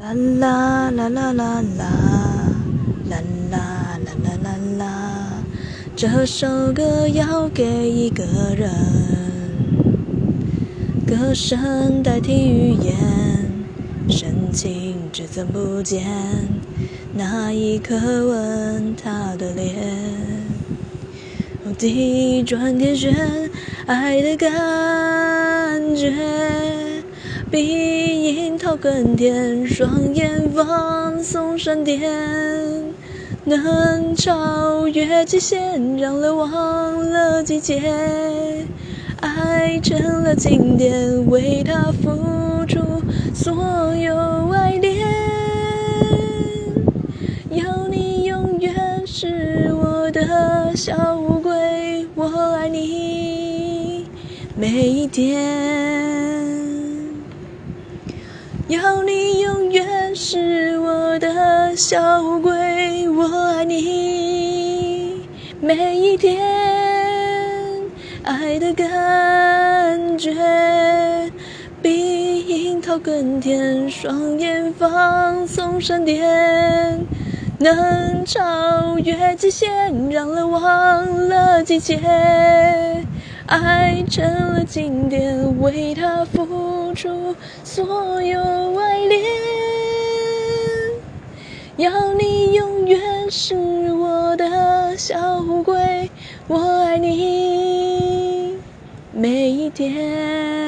啦啦啦啦啦啦，啦啦啦啦啦啦，这首歌要给一个人。歌声代替语言，深情只增不减。那一刻吻他的脸，地转天旋，爱的感觉。比。樱桃更甜，双眼放送闪电，能超越极限，让人忘了季节，爱成了经典，为他付出所有爱恋。要你永远是我的小乌龟，我爱你每一天。要你永远是我的小乌龟，我爱你每一天，爱的感觉比樱桃更甜，双眼放送闪电，能超越极限，让人忘了季节。爱成了经典，为他付出所有爱恋。要你永远是我的小乌龟，我爱你每一天。